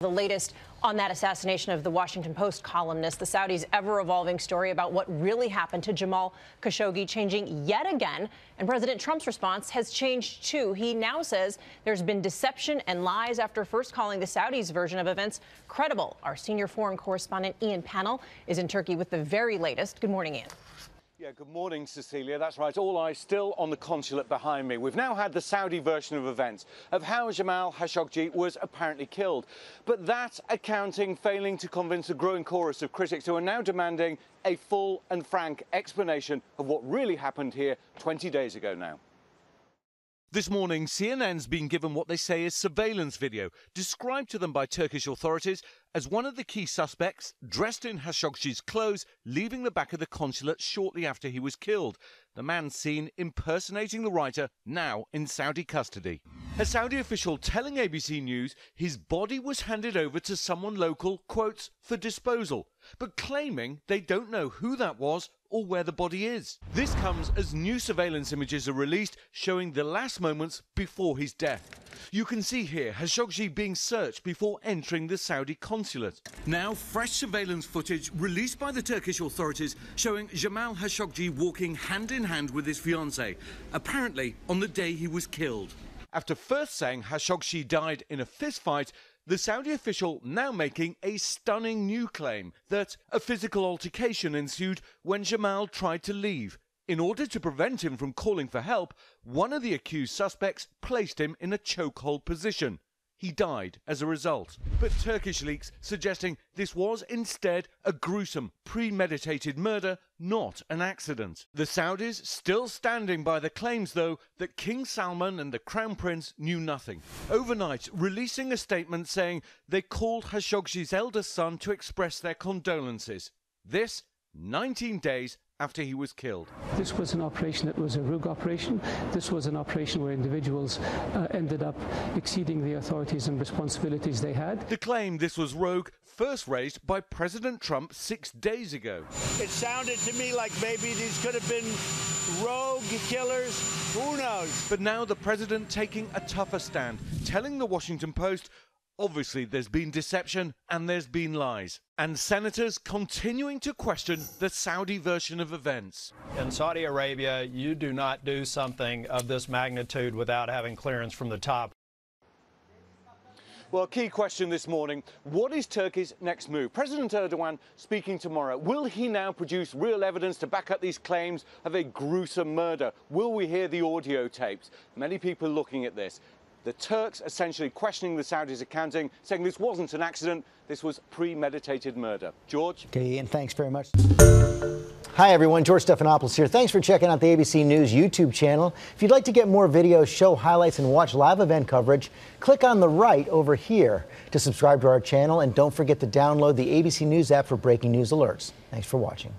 The latest on that assassination of the Washington Post columnist, the Saudis' ever evolving story about what really happened to Jamal Khashoggi changing yet again. And President Trump's response has changed too. He now says there's been deception and lies after first calling the Saudis' version of events credible. Our senior foreign correspondent Ian Pannell is in Turkey with the very latest. Good morning, Ian. Yeah, good morning, Cecilia. That's right. All eyes still on the consulate behind me. We've now had the Saudi version of events of how Jamal Khashoggi was apparently killed. But that accounting failing to convince a growing chorus of critics who are now demanding a full and frank explanation of what really happened here 20 days ago now. This morning, CNN's been given what they say is surveillance video, described to them by Turkish authorities as one of the key suspects, dressed in Khashoggi's clothes, leaving the back of the consulate shortly after he was killed. The man seen impersonating the writer, now in Saudi custody. A Saudi official telling ABC News his body was handed over to someone local, quotes, for disposal, but claiming they don't know who that was or where the body is. This comes as new surveillance images are released showing the last moments before his death. You can see here Khashoggi being searched before entering the Saudi consulate. Now, fresh surveillance footage released by the Turkish authorities showing Jamal Khashoggi walking hand in hand with his fiancée, apparently on the day he was killed. After first saying Khashoggi died in a fistfight, the Saudi official now making a stunning new claim that a physical altercation ensued when Jamal tried to leave. In order to prevent him from calling for help, one of the accused suspects placed him in a chokehold position. He died as a result. But Turkish leaks suggesting this was instead a gruesome, premeditated murder, not an accident. The Saudis still standing by the claims, though, that King Salman and the Crown Prince knew nothing. Overnight, releasing a statement saying they called Khashoggi's eldest son to express their condolences. This 19 days after he was killed. This was an operation that was a rogue operation. This was an operation where individuals uh, ended up exceeding the authorities and responsibilities they had. The claim this was rogue first raised by President Trump six days ago. It sounded to me like maybe these could have been rogue killers. Who knows? But now the president taking a tougher stand, telling the Washington Post Obviously, there's been deception and there's been lies. And senators continuing to question the Saudi version of events. In Saudi Arabia, you do not do something of this magnitude without having clearance from the top. Well, key question this morning what is Turkey's next move? President Erdogan speaking tomorrow. Will he now produce real evidence to back up these claims of a gruesome murder? Will we hear the audio tapes? Many people looking at this. The Turks essentially questioning the Saudis' accounting, saying this wasn't an accident, this was premeditated murder. George? Okay, and thanks very much. Hi, everyone. George Stephanopoulos here. Thanks for checking out the ABC News YouTube channel. If you'd like to get more videos, show highlights, and watch live event coverage, click on the right over here to subscribe to our channel. And don't forget to download the ABC News app for breaking news alerts. Thanks for watching.